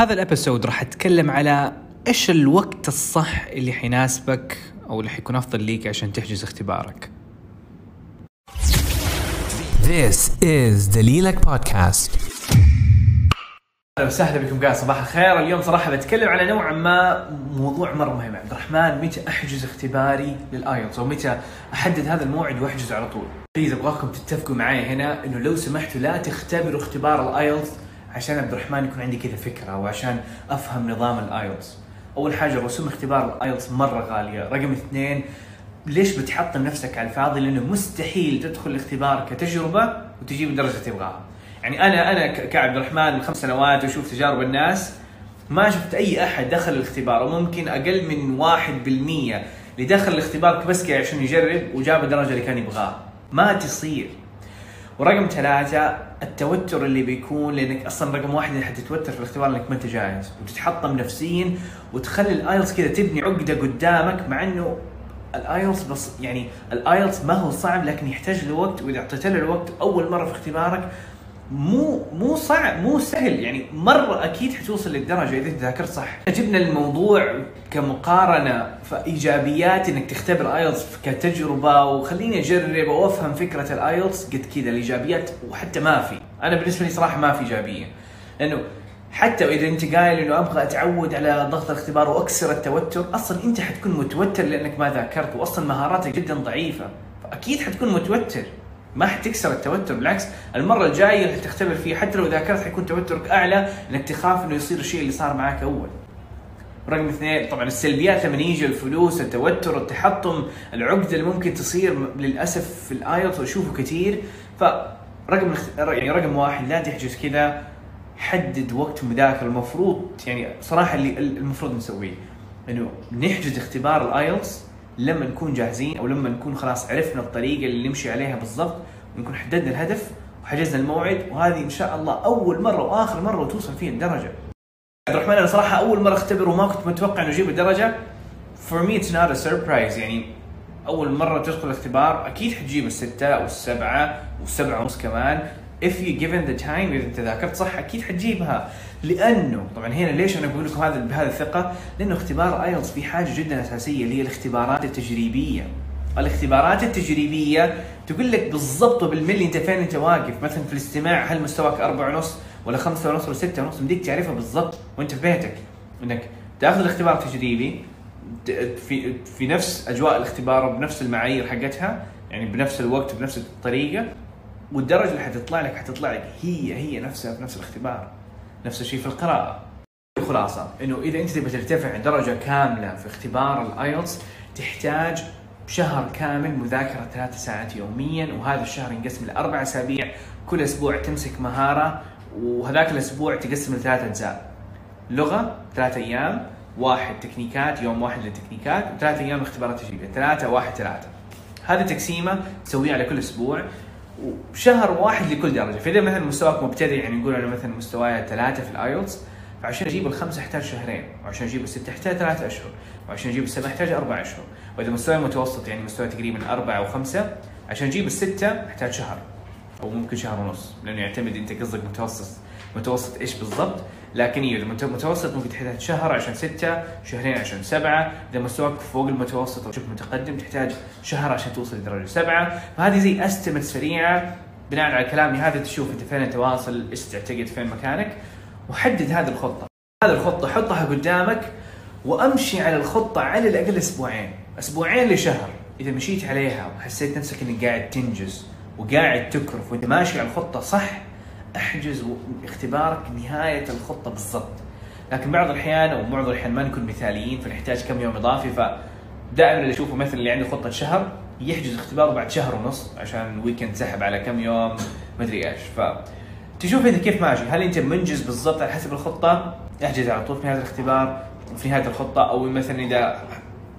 هذا ال episode راح أتكلم على إيش الوقت الصح اللي حيناسبك أو اللي حيكون أفضل ليك عشان تحجز اختبارك. This is دليلك بودكاست أهلا وسهلا بكم قاعد صباح الخير، اليوم صراحة بتكلم على نوعا ما موضوع مرة مهم عبد الرحمن متى أحجز اختباري لل IELTS أو متى أحدد هذا الموعد وأحجزه على طول. please أبغاكم تتفقوا معي هنا إنه لو سمحتوا لا تختبروا اختبار ال IELTS عشان عبد الرحمن يكون عندي كذا فكرة وعشان أفهم نظام ال IELTS. أول حاجة رسوم اختبار ال IELTS مرة غالية، رقم اثنين ليش بتحطم نفسك على الفاضي؟ لأنه مستحيل تدخل الاختبار كتجربة وتجيب الدرجه اللي تبغاها. يعني أنا أنا كعبد الرحمن من خمس سنوات وأشوف تجارب الناس ما شفت أي أحد دخل الاختبار وممكن أقل من واحد بالمية اللي دخل الاختبار بس عشان يجرب وجاب الدرجة اللي كان يبغاها. ما تصير. ورقم ثلاثة التوتر اللي بيكون لأنك أصلا رقم واحد اللي حتتوتر في الاختبار إنك ما أنت جاهز. وتتحطم نفسيا وتخلي ال IELTS كذا تبني عقدة قدامك مع إنه ال IELTS بس يعني ال IELTS ما هو صعب لكن يحتاج له وقت وإذا اعطيت له الوقت أول مرة في اختبارك مو مو صعب مو سهل. يعني مرة أكيد حتوصل للدرجة إذا انت ذاكرت صح جبنا الموضوع كمقارنة فإيجابيات إنك تختبر IELTS كتجربة وخليني أجرب وأفهم فكرة ال IELTS قد كذا الإيجابيات وحتى ما في. أنا بالنسبة لي صراحة ما في إيجابية. لأنه حتى وإذا أنت قايل إنه أبغى أتعود على ضغط الاختبار وأكسر التوتر أصلا أنت حتكون متوتر لأنك ما ذاكرت واصلا مهاراتك جدا ضعيفة. فأكيد حتكون متوتر. ما حتكسر التوتر بالعكس المرة الجاية اللي تختبر فيها حتى لو ذاكرت حيكون توترك أعلى انك تخاف إنه يصير الشيء اللي صار معك أول. رقم اثنين طبعا السلبيات لما يجي الفلوس التوتر التحطم العقده اللي ممكن تصير للأسف في ال IELTS وأشوفه كثير. فرقم يعني رقم واحد لا تحجز كذا حدد وقت مذاكرة. المفروض يعني صراحة اللي المفروض نسويه إنه نحجز اختبار الآيلتس لما نكون جاهزين أو لما نكون خلاص عرفنا الطريقة اللي نمشي عليها بالضبط ونكون حددنا الهدف وحجزنا الموعد وهذه إن شاء الله أول مرة وآخر مرة وتوصل فيها الدرجة. عبد الرحمن أنا صراحة أول مرة أختبر وما كنت متوقع إنه أجيب الدرجة for me it's not a surprise يعني أول مرة تدخل الاختبار أكيد حتجيب الستة والسبعة والسبعة ونص كمان if you given the time إذا انت ذاكرت صح أكيد حتجيبها لأنه طبعا هنا ليش أنا بقول لكم هذا بهذه الثقة؟ لأنه اختبار أيلتس في حاجة جدا أساسية اللي هي الاختبارات التجريبية. الاختبارات التجريبية تقول لك بالضبط وبالملي أنت فين أنت واقف، مثلا في الاستماع هل مستواك أربعة ونص ولا خمسة ونص ولا ستة ونص بديك تعرفها بالضبط وأنت في بيتك إنك تأخذ الاختبار التجريبي في في نفس أجواء الاختبار وبنفس المعايير حقتها يعني بنفس الوقت بنفس الطريقة والدرجه اللي حتطلع لك حتطلع لك هي هي نفسها في نفس الاختبار نفس الشيء في القراءة. الخلاصه إنه إذا أنت تبغى ترتفع درجة كاملة في اختبار الايلتس تحتاج شهر كامل مذاكرة ثلاث ساعات يوميا وهذا الشهر ينقسم لاربع أسابيع. كل أسبوع تمسك مهارة وهذاك الأسبوع تقسم لثلاث أجزاء. لغة ثلاث أيام واحد تكنيكات يوم واحد للتكنيكات وثلاث أيام اختبارات تجريبيه ثلاثة واحد ثلاثة. هذه تقسيمة تسويها على كل أسبوع. وشهر واحد لكل درجة. فإذا مثلا مستواك مبتدئ يعني نقول أنا مثلا مستواي ثلاثة في ال IELTS فعشان أجيب الخمسة أحتاج شهرين وعشان أجيب الستة أحتاج ثلاثة أشهر وعشان أجيب السبعة أحتاج أربع أشهر. وإذا مستواي متوسط يعني مستوى تقريبا أربعة أو خمسة عشان أجيب الستة أحتاج شهر أو ممكن شهر ونص لأنه يعتمد أنت قصدك متوسط متوسط إيش بالضبط. لكن أيوه المت- متوسط ممكن تحتاج شهر عشان ستة شهرين عشان سبعة. إذا مستواك فوق المتوسط أو شبه متقدم تحتاج شهر عشان توصل لدرجة سبعة. فهذه زي استمت سريعة بناء على كلامي هذا تشوف أنت فين أنت واصل إيش تعتقد فين مكانك. وحدد هذه الخطة. هذه الخطة حطها قدامك وامشي على الخطة على الأقل أسبوعين. أسبوعين لشهر. إذا مشيت عليها وحسيت نفسك إنك قاعد تنجز وقاعد تكرف وأنت ماشي على الخطة صح أحجز اختبارك نهاية الخطة بالضبط. لكن بعض الأحيان أو معظم الأحيان ما نكون مثاليين فنحتاج كم يوم إضافي فدائما اللي أشوفه مثلا اللي عنده خطة شهر يحجز اختباره بعد شهر ونص عشان الويكند سحب على كم يوم مدري إيش. ف تشوف انت كيف ماشي. هل أنت منجز بالضبط على حسب الخطة؟ أحجز على طول في نهايه الاختبار في نهاية الخطة أو مثلا إذا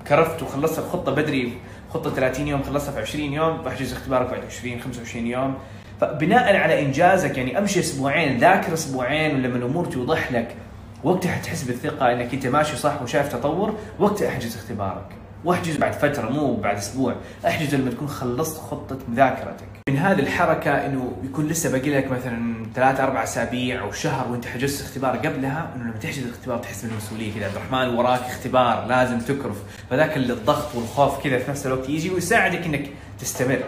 كرفت وخلصت الخطة بدري خطة 30 يوم خلصها في 20 يوم بحجز اختبارك بعد 20 25 يوم. فبناء على إنجازك يعني أمشي أسبوعين ذاكر أسبوعين ولما الأمور توضح لك وقتها حتحس بالثقة إنك أنت ماشي صح وشايف تطور وقتها أحجز اختبارك. وأحجز بعد فترة مو بعد أسبوع أحجز لما تكون خلصت خطة مذاكرتك. من هذه الحركة إنه يكون لسه باقي لك مثلا ثلاث أربع أسابيع أو شهر وأنت حجزت اختبار قبلها إنه لما تحجز الاختبار تحس بالمسؤولية كذا عبد الرحمن وراك اختبار لازم تكرف. فذاك الضغط والخوف كذا في نفس الوقت يجي ويساعدك إنك تستمر.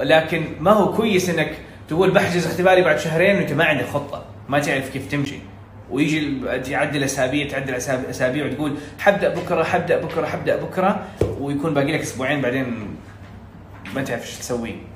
لكن ما هو كويس إنك تقول بحجز اختباري بعد شهرين وأنت ما عندك خطة ما تعرف كيف تمشي. ويجي تعدل أسابيع تعدل أسابيع وتقول حبدأ بكرة حبدأ بكرة حبدأ بكرة ويكون باقي لك أسبوعين بعدين ما تعرف إيش تسوي.